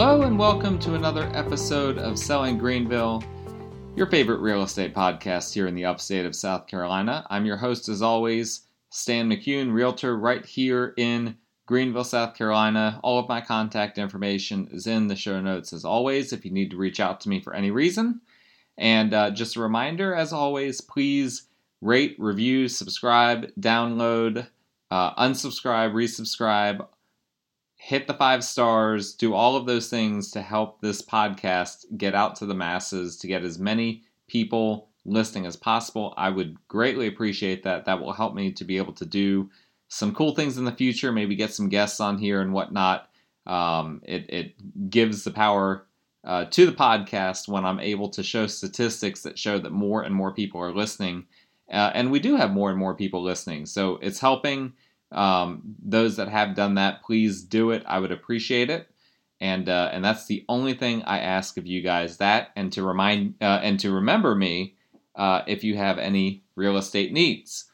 Hello, and welcome to another episode of Selling Greenville, your favorite real estate podcast here in the upstate of South Carolina. I'm your host, as always, Stan McCune, realtor right here in Greenville, South Carolina. All of my contact information is in the show notes, as always, if you need to reach out to me for any reason. And uh, just a reminder, as always, please rate, review, subscribe, download, uh, unsubscribe, resubscribe hit the five stars, do all of those things to help this podcast get out to the masses, to get as many people listening as possible. I would greatly appreciate that. That will help me to be able to do some cool things in the future, maybe get some guests on here and whatnot. Um, it, it gives the power uh, to the podcast when I'm able to show statistics that show that more and more people are listening. Uh, and we do have more and more people listening. So it's helping. Um, those that have done that, please do it. I would appreciate it. And uh, and that's the only thing I ask of you guys. That and to remind uh, and to remember me uh, if you have any real estate needs.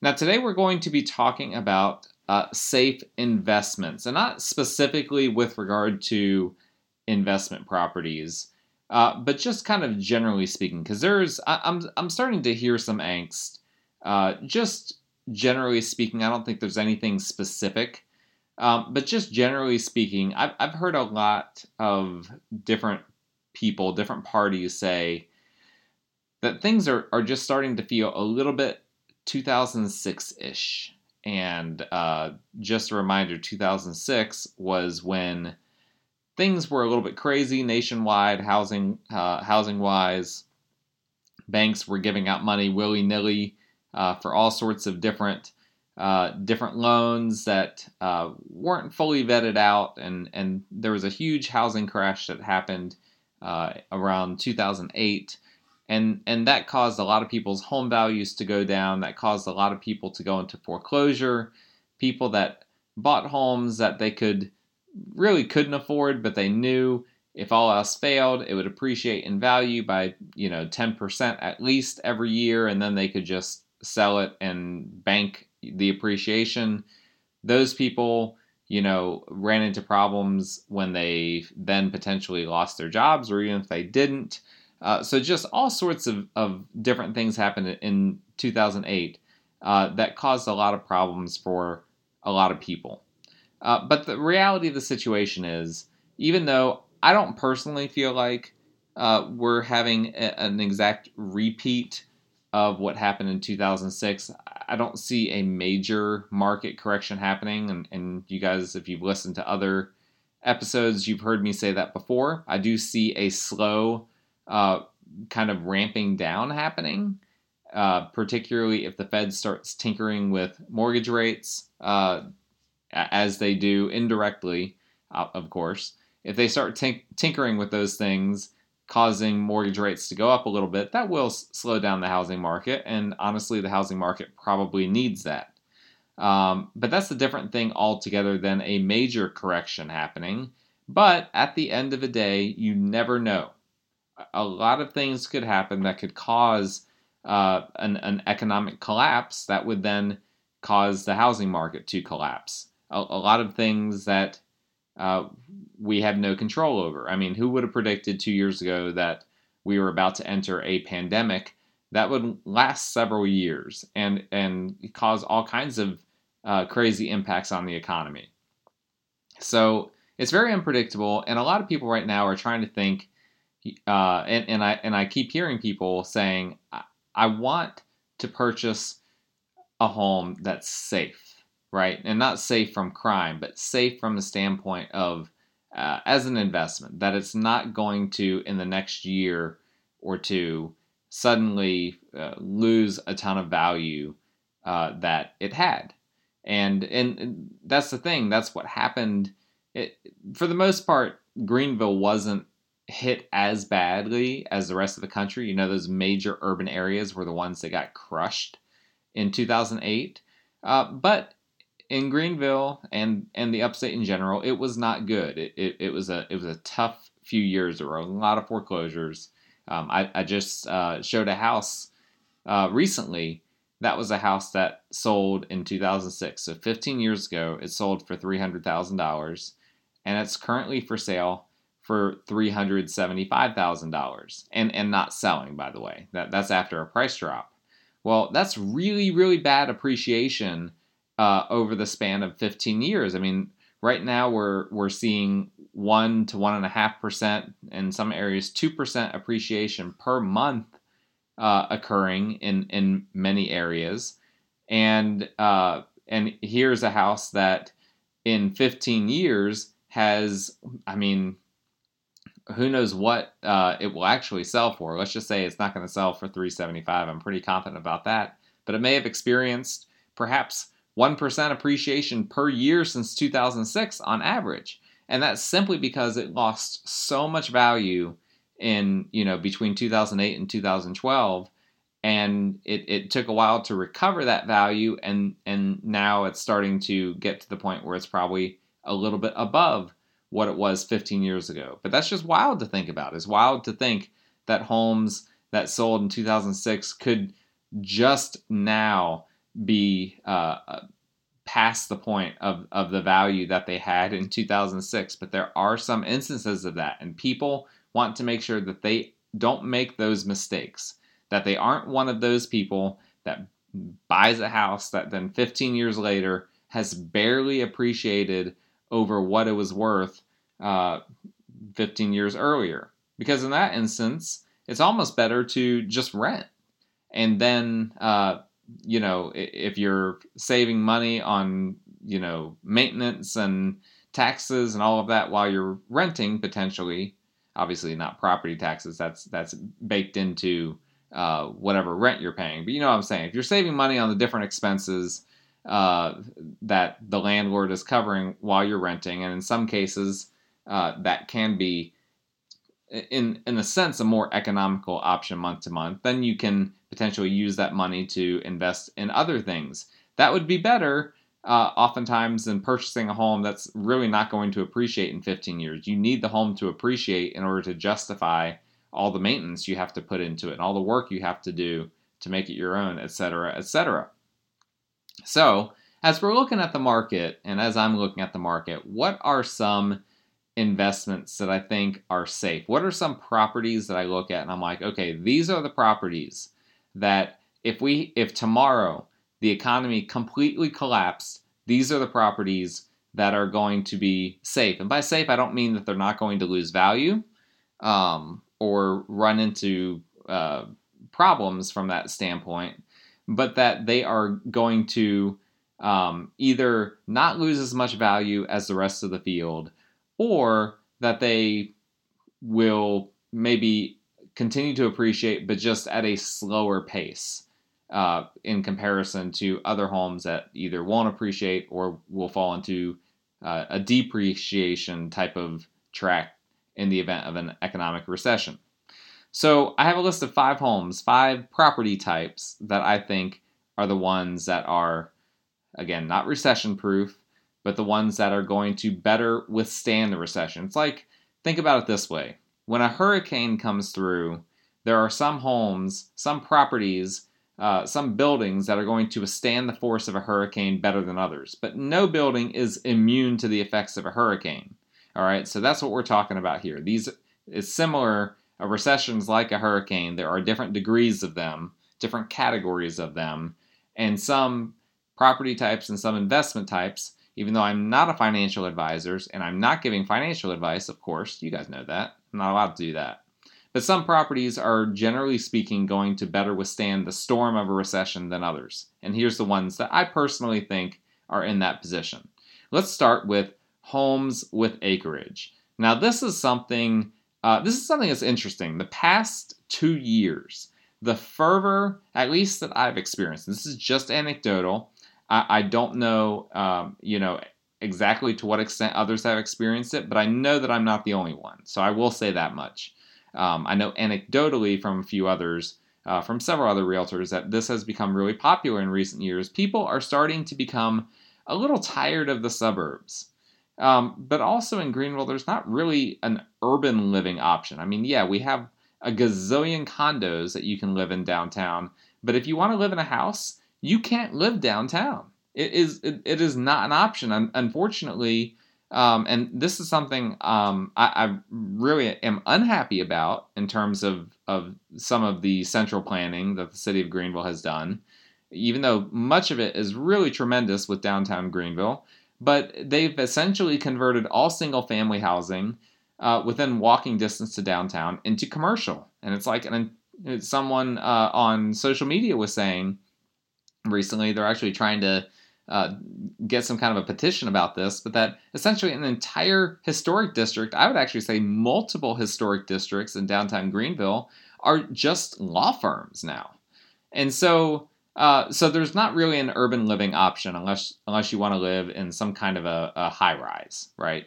Now today we're going to be talking about uh, safe investments, and not specifically with regard to investment properties. Uh, but just kind of generally speaking, because there's I, am I'm, I'm starting to hear some angst, uh, just generally speaking, I don't think there's anything specific. Um, but just generally speaking, I've, I've heard a lot of different people, different parties say that things are, are just starting to feel a little bit 2006 ish. And uh, just a reminder 2006 was when things were a little bit crazy nationwide, housing, uh, housing wise. Banks were giving out money willy nilly uh, for all sorts of different uh, different loans that uh, weren't fully vetted out, and and there was a huge housing crash that happened uh, around 2008, and and that caused a lot of people's home values to go down. That caused a lot of people to go into foreclosure. People that bought homes that they could really couldn't afford, but they knew if all else failed, it would appreciate in value by you know 10% at least every year, and then they could just sell it and bank the appreciation. Those people, you know, ran into problems when they then potentially lost their jobs, or even if they didn't. Uh, so just all sorts of, of different things happened in 2008 uh, that caused a lot of problems for a lot of people. Uh, but the reality of the situation is, even though I don't personally feel like uh, we're having a, an exact repeat of what happened in 2006. I don't see a major market correction happening. And, and you guys, if you've listened to other episodes, you've heard me say that before. I do see a slow uh, kind of ramping down happening, uh, particularly if the Fed starts tinkering with mortgage rates, uh, as they do indirectly, uh, of course. If they start tink- tinkering with those things, causing mortgage rates to go up a little bit, that will s- slow down the housing market. And honestly, the housing market probably needs that. Um, but that's a different thing altogether than a major correction happening. But at the end of the day, you never know. A lot of things could happen that could cause uh, an, an economic collapse that would then cause the housing market to collapse. A, a lot of things that uh, we have no control over. I mean, who would have predicted two years ago that we were about to enter a pandemic that would last several years and and cause all kinds of uh, crazy impacts on the economy? So it's very unpredictable, and a lot of people right now are trying to think. Uh, and, and I and I keep hearing people saying, I, I want to purchase a home that's safe right? And not safe from crime, but safe from the standpoint of uh, as an investment, that it's not going to, in the next year or two, suddenly uh, lose a ton of value uh, that it had. And, and that's the thing, that's what happened. It, for the most part, Greenville wasn't hit as badly as the rest of the country. You know, those major urban areas were the ones that got crushed in 2008. Uh, but in Greenville and and the upstate in general, it was not good. It, it, it was a it was a tough few years. There were a lot of foreclosures. Um, I, I just uh, showed a house uh, recently. That was a house that sold in 2006. So 15 years ago, it sold for $300,000, and it's currently for sale for $375,000 and and not selling by the way. That that's after a price drop. Well, that's really really bad appreciation uh, over the span of 15 years. I mean, right now we're we're seeing one to one and a half percent in some areas, two percent appreciation per month uh, occurring in in many areas, and uh, and here's a house that in 15 years has, I mean, who knows what uh, it will actually sell for. Let's just say it's not going to sell for 375. I'm pretty confident about that. But it may have experienced perhaps 1% appreciation per year since 2006 on average. And that's simply because it lost so much value in, you know, between 2008 and 2012 and it, it took a while to recover that value and and now it's starting to get to the point where it's probably a little bit above what it was 15 years ago. But that's just wild to think about. It's wild to think that homes that sold in 2006 could just now be uh, past the point of, of the value that they had in 2006. But there are some instances of that, and people want to make sure that they don't make those mistakes, that they aren't one of those people that buys a house that then 15 years later has barely appreciated over what it was worth uh, 15 years earlier. Because in that instance, it's almost better to just rent. And then, uh, you know, if you're saving money on, you know, maintenance and taxes and all of that while you're renting potentially, obviously not property taxes, that's that's baked into uh, whatever rent you're paying. But you know what I'm saying? If you're saving money on the different expenses uh, that the landlord is covering while you're renting, and in some cases, uh, that can be in in a sense a more economical option month to month then you can potentially use that money to invest in other things. That would be better uh, oftentimes than purchasing a home that's really not going to appreciate in 15 years. You need the home to appreciate in order to justify all the maintenance you have to put into it and all the work you have to do to make it your own etc etc so as we're looking at the market and as i'm looking at the market what are some investments that I think are safe? What are some properties that I look at and I'm like, okay, these are the properties that if we if tomorrow the economy completely collapsed, these are the properties that are going to be safe. And by safe, I don't mean that they're not going to lose value um, or run into uh, problems from that standpoint, but that they are going to um, either not lose as much value as the rest of the field or that they will maybe continue to appreciate, but just at a slower pace uh, in comparison to other homes that either won't appreciate or will fall into uh, a depreciation type of track in the event of an economic recession. So I have a list of five homes, five property types that I think are the ones that are, again, not recession proof, but the ones that are going to better withstand the recession. It's like, think about it this way when a hurricane comes through, there are some homes, some properties, uh, some buildings that are going to withstand the force of a hurricane better than others. But no building is immune to the effects of a hurricane. All right, so that's what we're talking about here. These is similar. A recession is like a hurricane. There are different degrees of them, different categories of them, and some property types and some investment types even though I'm not a financial advisor and I'm not giving financial advice, of course, you guys know that. Not allowed to do that. But some properties are generally speaking going to better withstand the storm of a recession than others. And here's the ones that I personally think are in that position. Let's start with homes with acreage. Now, this is something. Uh, this is something that's interesting. The past two years, the fervor, at least that I've experienced, this is just anecdotal, I, I don't know, um, you know, exactly to what extent others have experienced it, but I know that I'm not the only one. So I will say that much. Um, I know anecdotally from a few others, uh, from several other realtors, that this has become really popular in recent years. People are starting to become a little tired of the suburbs. Um, but also in Greenville, there's not really an urban living option. I mean, yeah, we have a gazillion condos that you can live in downtown, but if you want to live in a house, you can't live downtown. It is it, it is not an option. Unfortunately, Um, and this is something um, I, I, really am unhappy about in terms of, of some of the central planning that the city of Greenville has done, even though much of it is really tremendous with downtown Greenville. But they've essentially converted all single family housing uh, within walking distance to downtown into commercial. And it's like an, someone uh, on social media was saying recently, they're actually trying to uh, get some kind of a petition about this, but that essentially an entire historic district, I would actually say multiple historic districts in downtown Greenville, are just law firms now. And so, uh, so there's not really an urban living option unless unless you want to live in some kind of a, a high rise, right?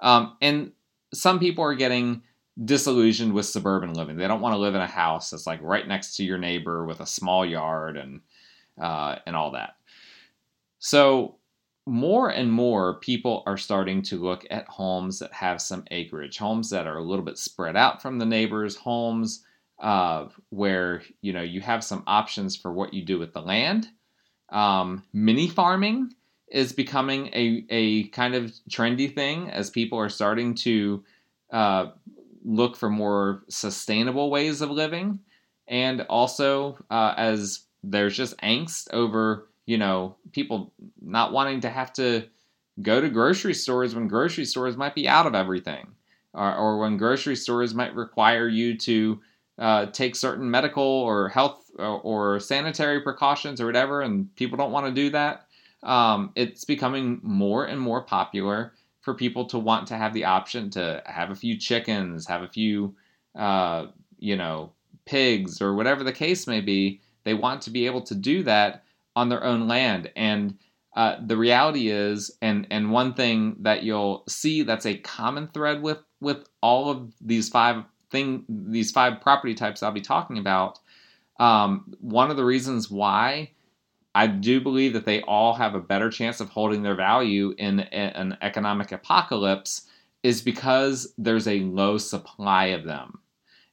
Um, and some people are getting disillusioned with suburban living. They don't want to live in a house that's like right next to your neighbor with a small yard and uh, and all that. So more and more people are starting to look at homes that have some acreage, homes that are a little bit spread out from the neighbors, homes uh, where you know you have some options for what you do with the land. Um, mini farming is becoming a, a kind of trendy thing as people are starting to uh, look for more sustainable ways of living. And also, uh, as there's just angst over you know, people not wanting to have to go to grocery stores when grocery stores might be out of everything, or, or when grocery stores might require you to uh, take certain medical or health or, or, sanitary precautions or whatever, and people don't want to do that. Um, it's becoming more and more popular for people to want to have the option to have a few chickens, have a few, uh, you know, pigs, or whatever the case may be. They want to be able to do that on their own land. And uh, the reality is, and and one thing that you'll see that's a common thread with with all of these five thing these five property types I'll be talking about. Um, one of the reasons why I do believe that they all have a better chance of holding their value in an economic apocalypse is because there's a low supply of them.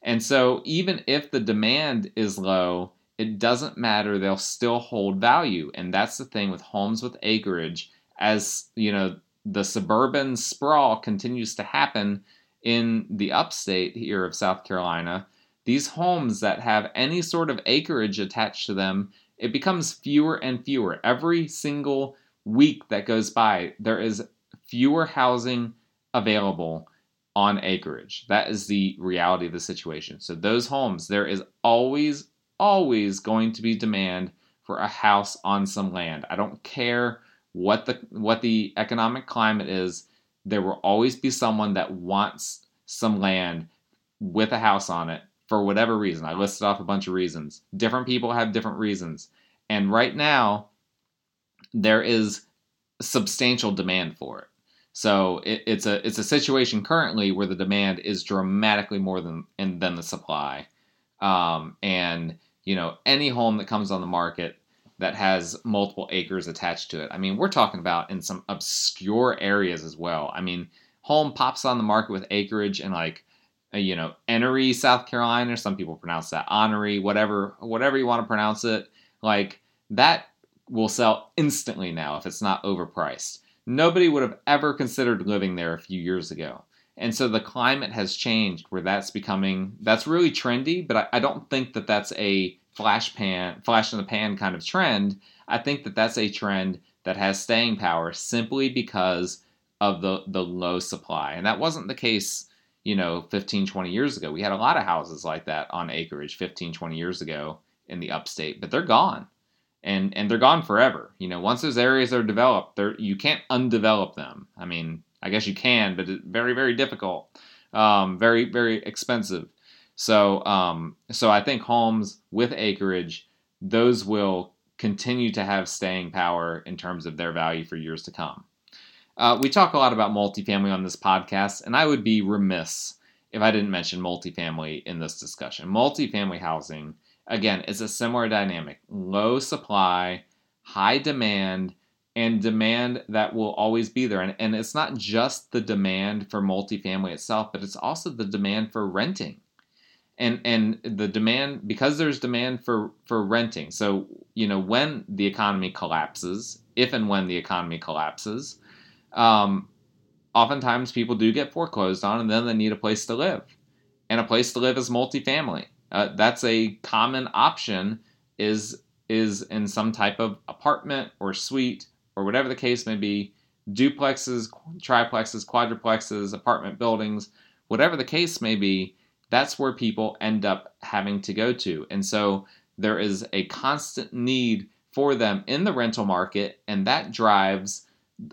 And so even if the demand is low, it doesn't matter they'll still hold value. And that's the thing with homes with acreage as you know the suburban sprawl continues to happen in the upstate here of South Carolina these homes that have any sort of acreage attached to them it becomes fewer and fewer. Every single week that goes by there is fewer housing available on acreage. That is the reality of the situation. So those homes there is always always going to be demand for a house on some land. I don't care what the what the economic climate is. There will always be someone that wants some land with a house on it for whatever reason. I listed off a bunch of reasons. Different people have different reasons. And right now there is substantial demand for it. So it, it's a it's a situation currently where the demand is dramatically more than than the supply, um, and you know, any home that comes on the market that has multiple acres attached to it. I mean, we're talking about in some obscure areas as well. I mean, home pops on the market with acreage in like, you know, Enoree, South Carolina. Some people pronounce that Honorary, whatever, whatever you want to pronounce it. Like that will sell instantly now if it's not overpriced. Nobody would have ever considered living there a few years ago. And so the climate has changed where that's becoming that's really trendy, but I, I don't think that that's a flash pan flash in the pan kind of trend. I think that that's a trend that has staying power simply because of the the low supply. And that wasn't the case, you know, 15 20 years ago. We had a lot of houses like that on acreage 15 20 years ago in the upstate, but they're gone. And and they're gone forever. You know, once those areas are developed, they're you can't undevelop them. I mean, I guess you can, but it's very, very difficult, um, very, very expensive. So, um, so I think homes with acreage, those will continue to have staying power in terms of their value for years to come. Uh, we talk a lot about multifamily on this podcast, and I would be remiss if I didn't mention multifamily in this discussion. Multifamily housing, again, is a similar dynamic low supply, high demand, and demand that will always be there. And, and it's not just the demand for multifamily itself, but it's also the demand for renting. And and the demand because there's demand for for renting. So, you know, when the economy collapses, if and when the economy collapses, um, oftentimes people do get foreclosed on and then they need a place to live. And a place to live is multifamily. Uh, that's a common option is is in some type of apartment or suite or whatever the case may be, duplexes, triplexes, quadruplexes, apartment buildings, whatever the case may be, that's where people end up having to go to. And so there is a constant need for them in the rental market, and that drives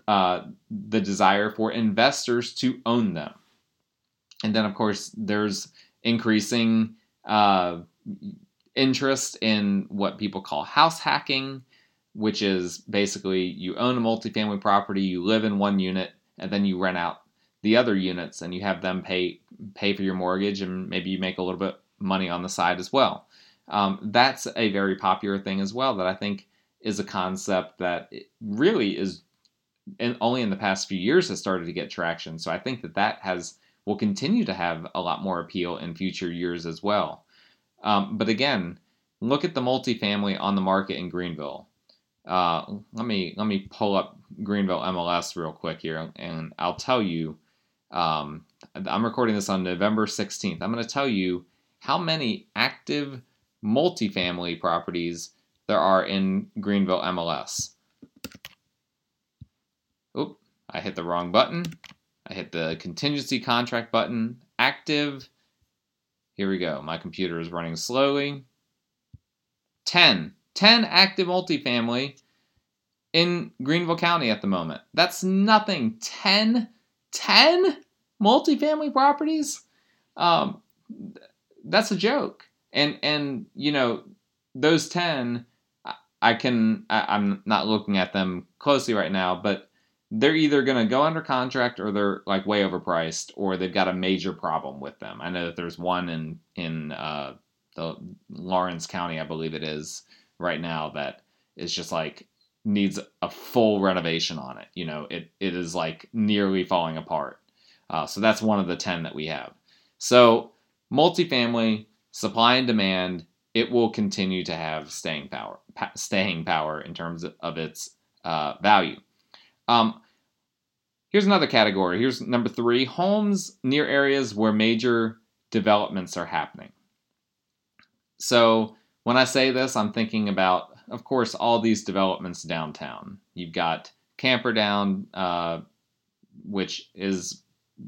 uh, the desire for investors to own them. And then, of course, there's increasing uh, interest in what people call house hacking, which is basically you own a multifamily property, you live in one unit, and then you rent out the other units, and you have them pay pay for your mortgage, and maybe you make a little bit money on the side as well. Um, that's a very popular thing as well that I think is a concept that really is and only in the past few years has started to get traction. So I think that that has will continue to have a lot more appeal in future years as well. Um, but again, look at the multifamily on the market in Greenville. Uh, let me let me pull up Greenville MLS real quick here, and I'll tell you. Um, I'm recording this on November 16th. I'm going to tell you how many active multifamily properties there are in Greenville MLS. Oop, I hit the wrong button. I hit the contingency contract button. Active. Here we go. My computer is running slowly. 10. 10 active multifamily in Greenville County at the moment. That's nothing. 10? 10 multifamily properties? Um, that's a joke. And, and, you know, those 10 I can I, am not looking at them closely right now, but they're either going to go under contract or they're like way overpriced or they've got a major problem with them. I know that there's one in in uh, the Laurens County, I believe it is right now that is just like needs a full renovation on it. You know, it it is like nearly falling apart. Uh, so that's one of the ten that we have. So multifamily supply and demand it will continue to have staying power, staying power in terms of its uh, value. Um, here's another category. Here's number three: homes near areas where major developments are happening. So when I say this, I'm thinking about, of course, all these developments downtown. You've got Camperdown, uh, which is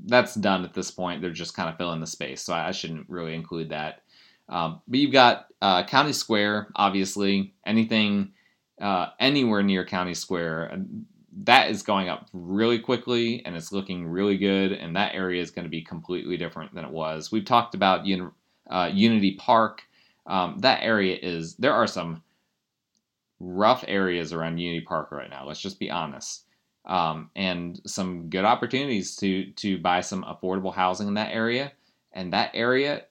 that's done at this point. They're just kind of filling the space, so I shouldn't really include that. Um, but you've got uh, County Square, obviously. Anything uh, anywhere near County Square, that is going up really quickly and it's looking really good. And that area is going to be completely different than it was. We've talked about uh, Unity Park. Um, that area is, there are some rough areas around Unity Park right now. Let's just be honest. Um, and some good opportunities to to buy some affordable housing in that area. And that area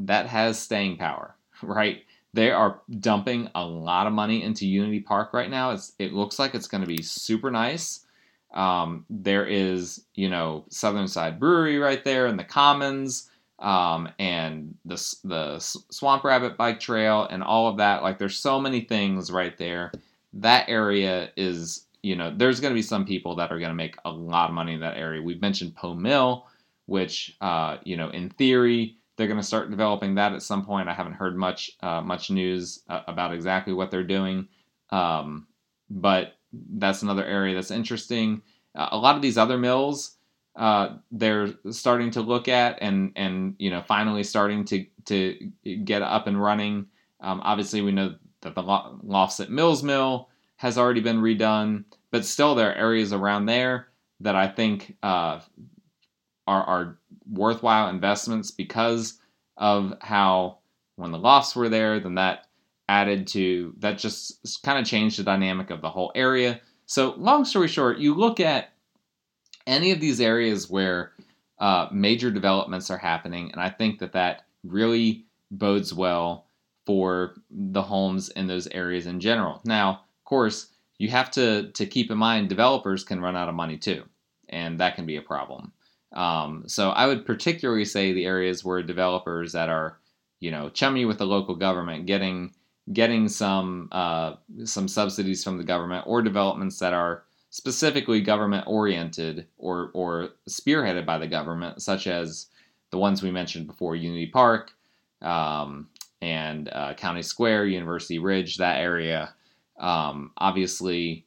that has staying power, right? They are dumping a lot of money into Unity Park right now. It's, it looks like it's going to be super nice. Um, there is, you know, Southernside Brewery right there in the Commons, um, and the the Swamp Rabbit Bike Trail, and all of that. Like, there's so many things right there. That area is, you know, there's going to be some people that are going to make a lot of money in that area. We've mentioned Poe Mill, which, uh, you know, in theory they're going to start developing that at some point. I haven't heard much uh, much news uh, about exactly what they're doing, um, but that's another area that's interesting. Uh, a lot of these other mills, uh, they're starting to look at and and you know finally starting to to get up and running. Um, obviously, we know that the Lofts at Mills Mill has already been redone, but still there are areas around there that I think uh, are, are worthwhile investments because of how when the lofts were there, then that added to that just kind of changed the dynamic of the whole area. So, long story short, you look at any of these areas where uh, major developments are happening, and I think that that really bodes well for the homes in those areas in general. Now, of course, you have to to keep in mind developers can run out of money too, and that can be a problem. Um, so I would particularly say the areas where developers that are, you know, chummy with the local government, getting getting some uh, some subsidies from the government, or developments that are specifically government oriented or, or spearheaded by the government, such as the ones we mentioned before Unity Park um, and uh, County Square, University Ridge, that area. Um, obviously,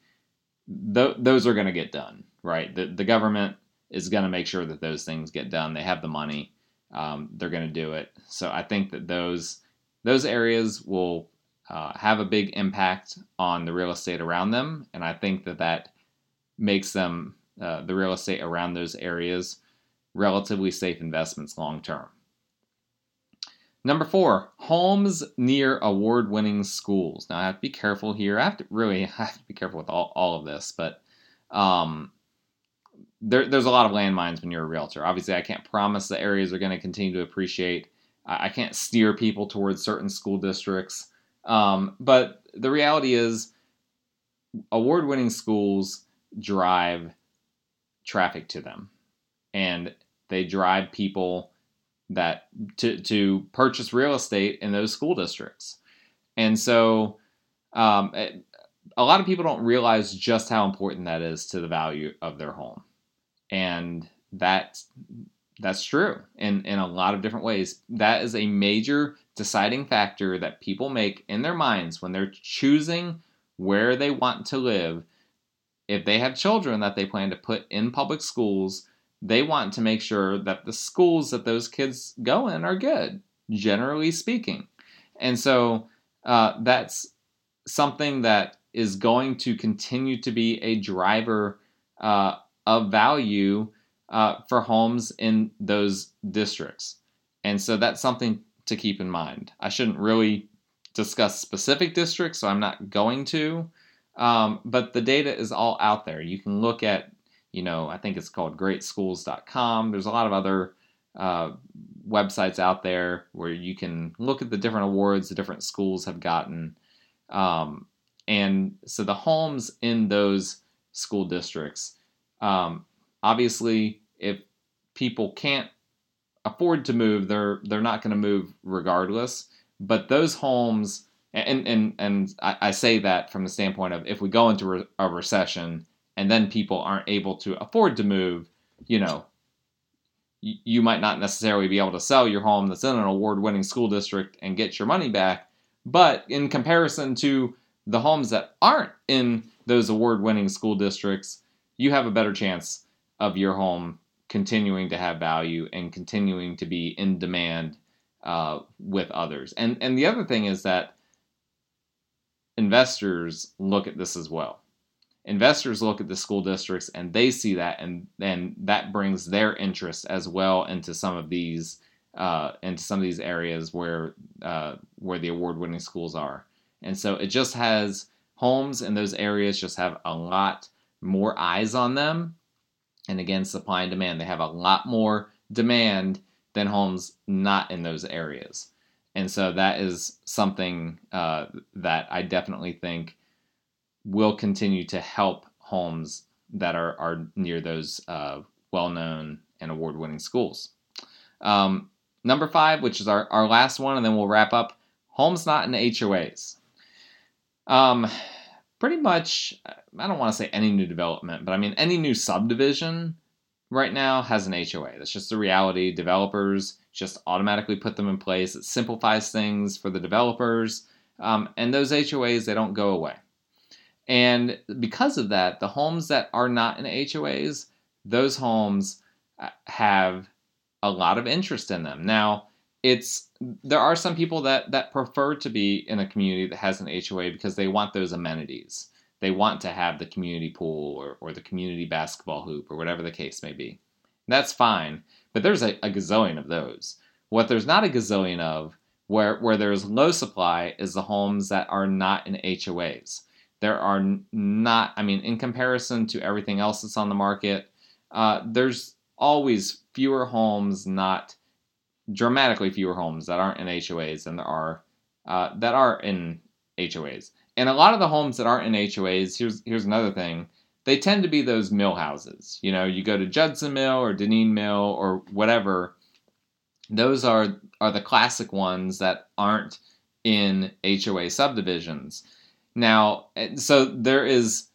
th- those are going to get done, right? The, the government is going to make sure that those things get done. They have the money, um, they're going to do it. So I think that those those areas will uh, have a big impact on the real estate around them, and I think that that makes them uh, the real estate around those areas relatively safe investments long term. Number four, homes near award winning schools. Now, I have to be careful here. I have to really I have to be careful with all, all of this, but um, there, there's a lot of landmines when you're a realtor. Obviously, I can't promise the areas are going to continue to appreciate. I, I can't steer people towards certain school districts. Um, but the reality is, award winning schools drive traffic to them. And they drive people that to to purchase real estate in those school districts. And so um, it, a lot of people don't realize just how important that is to the value of their home. And that that's true in, in a lot of different ways. That is a major deciding factor that people make in their minds when they're choosing where they want to live. If they have children that they plan to put in public schools, they want to make sure that the schools that those kids go in are good, generally speaking. And so uh, that's something that is going to continue to be a driver uh, of value uh, for homes in those districts. And so that's something to keep in mind. I shouldn't really discuss specific districts, so I'm not going to. Um, but the data is all out there. You can look at you know, I think it's called greatschools.com. There's a lot of other uh, websites out there where you can look at the different awards the different schools have gotten. Um, and so the homes in those school districts, um, obviously, if people can't afford to move, they're they're not going to move regardless. But those homes, and and and I, I, say that from the standpoint of if we go into re- a recession, and then people aren't able to afford to move, you know, you might not necessarily be able to sell your home that's in an award winning school district and get your money back. But in comparison to the homes that aren't in those award winning school districts, you have a better chance of your home continuing to have value and continuing to be in demand uh, with others. And, and the other thing is that investors look at this as well. Investors look at the school districts and they see that and then that brings their interest as well into some of these uh, into some of these areas where uh, where the award winning schools are. And so it just has homes in those areas just have a lot more eyes on them. And again supply and demand they have a lot more demand than homes not in those areas and so that is something uh, that i definitely think will continue to help homes that are, are near those uh, well known and award winning schools. Um, number five, which is our, our last one, and then we'll wrap up homes not in HOAs. Um, pretty much, I don't want to say any new development, but I mean any new subdivision right now has an HOA. That's just the reality. Developers just automatically put them in place. It simplifies things for the developers. Um, and those HOAs, they don't go away. And because of that, the homes that are not in HOAs, those homes uh, have a lot of interest in them. Now, it's there are some people that that prefer to be in a community that has an HOA because they want those amenities. They want to have the community pool or, or the community basketball hoop or whatever the case may be. That's fine, but there's a, a gazillion of those. What there's not a gazillion of, where where there's low supply, is the homes that are not in HOAs there are not, I mean, in comparison to everything else that's on the market, uh, there's always fewer homes, not dramatically fewer homes that aren't in HOAs than there are uh, that are in HOAs. And a lot of the homes that aren't in HOAs, here's here's another thing, they tend to be those mill houses. You know, you go to Judson Mill or Dunean Mill or whatever. Those are are the classic ones that aren't in HOA subdivisions. Now, so there is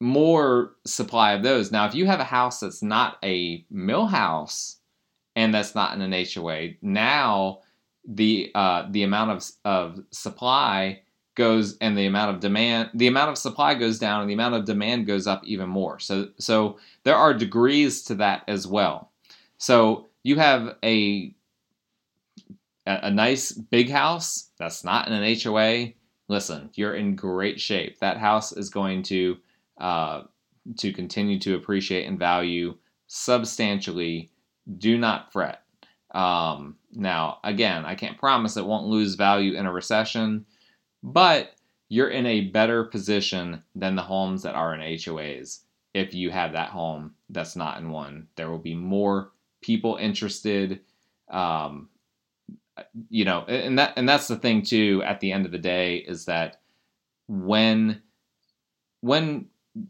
more supply of those. Now, if you have a house that's not a mill house and that's not in an HOA, now the uh, the amount of of supply goes and the amount of demand the amount of supply goes down and the amount of demand goes up even more. So so there are degrees to that as well. So you have a a nice big house that's not in an HOA. Listen, you're in great shape. That house is going to uh, to continue to appreciate and value substantially. Do not fret. Um, now, again, I can't promise it won't lose value in a recession, but you're in a better position than the homes that are in HOAs if you have that home that's not in one. There will be more people interested. Um, you know, and that and that's the thing too. At the end of the day, is that when when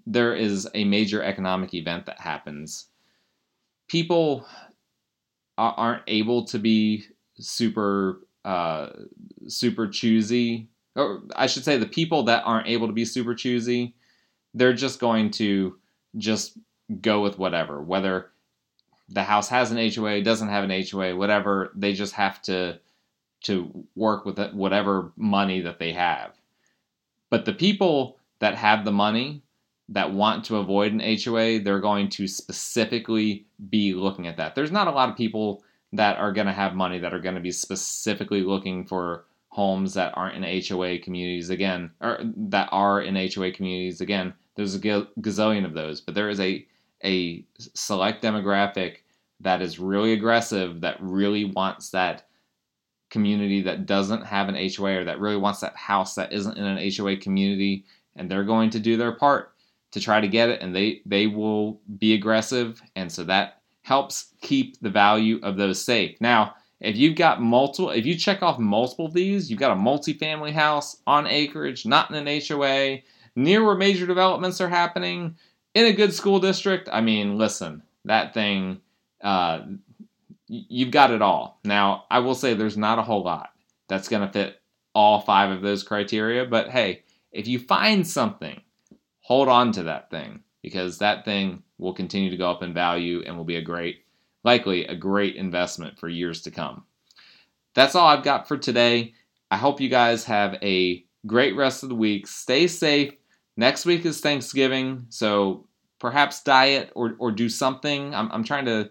there is a major economic event that happens, people aren't able to be super uh, super choosy, or I should say, the people that aren't able to be super choosy, they're just going to just go with whatever, whether the house has an HOA, doesn't have an HOA, whatever. They just have to to work with whatever money that they have. But the people that have the money that want to avoid an HOA, they're going to specifically be looking at that. There's not a lot of people that are going to have money that are going to be specifically looking for homes that aren't in HOA communities again, or that are in HOA communities again. There's a gazillion of those, but there is a a select demographic that is really aggressive that really wants that community that doesn't have an HOA or that really wants that house that isn't in an HOA community and they're going to do their part to try to get it and they they will be aggressive and so that helps keep the value of those safe now if you've got multiple if you check off multiple of these you've got a multifamily house on acreage not in an hoa near where major developments are happening in a good school district i mean listen that thing uh, you've got it all. Now i will say there's not a whole lot that's going to fit all five of those criteria but hey if you find something hold on to that thing because that thing will continue to go up in value and will be a great, likely a great investment for years to come. That's all I've got for today. I hope you guys have a great rest of the week. Stay safe. Next week is Thanksgiving, so perhaps diet or, or do something. I'm, I'm trying to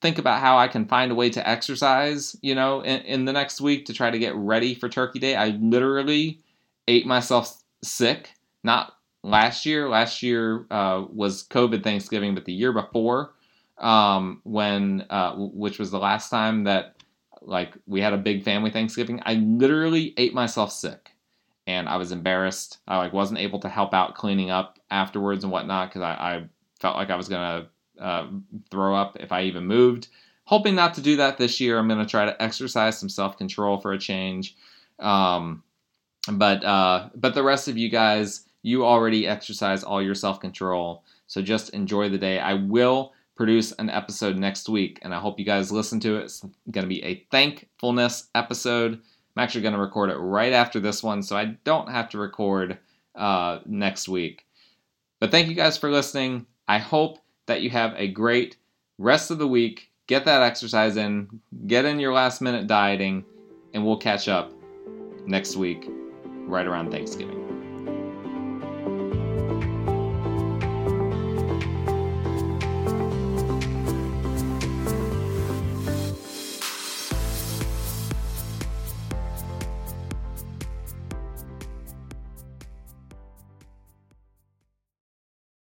think about how I can find a way to exercise, you know, in, in the next week to try to get ready for Turkey Day. I literally ate myself sick, not last year. Last year uh, was COVID Thanksgiving, but the year before, um, when uh, which was the last time that like we had a big family Thanksgiving, I literally ate myself sick, and I was embarrassed. I like wasn't able to help out cleaning up afterwards and whatnot because I, I, felt like I was gonna uh, throw up if I even moved. Hoping not to do that this year. I'm gonna try to exercise some self control for a change. Um, but uh, but the rest of you guys you already exercise all your self control. So just enjoy the day. I will produce an episode next week, and I hope you guys listen to it. It's going to be a thankfulness episode. I'm actually going to record it right after this one, so I don't have to record uh, next week. But thank you guys for listening. I hope that you have a great rest of the week. Get that exercise in, get in your last minute dieting, and we'll catch up next week right around Thanksgiving.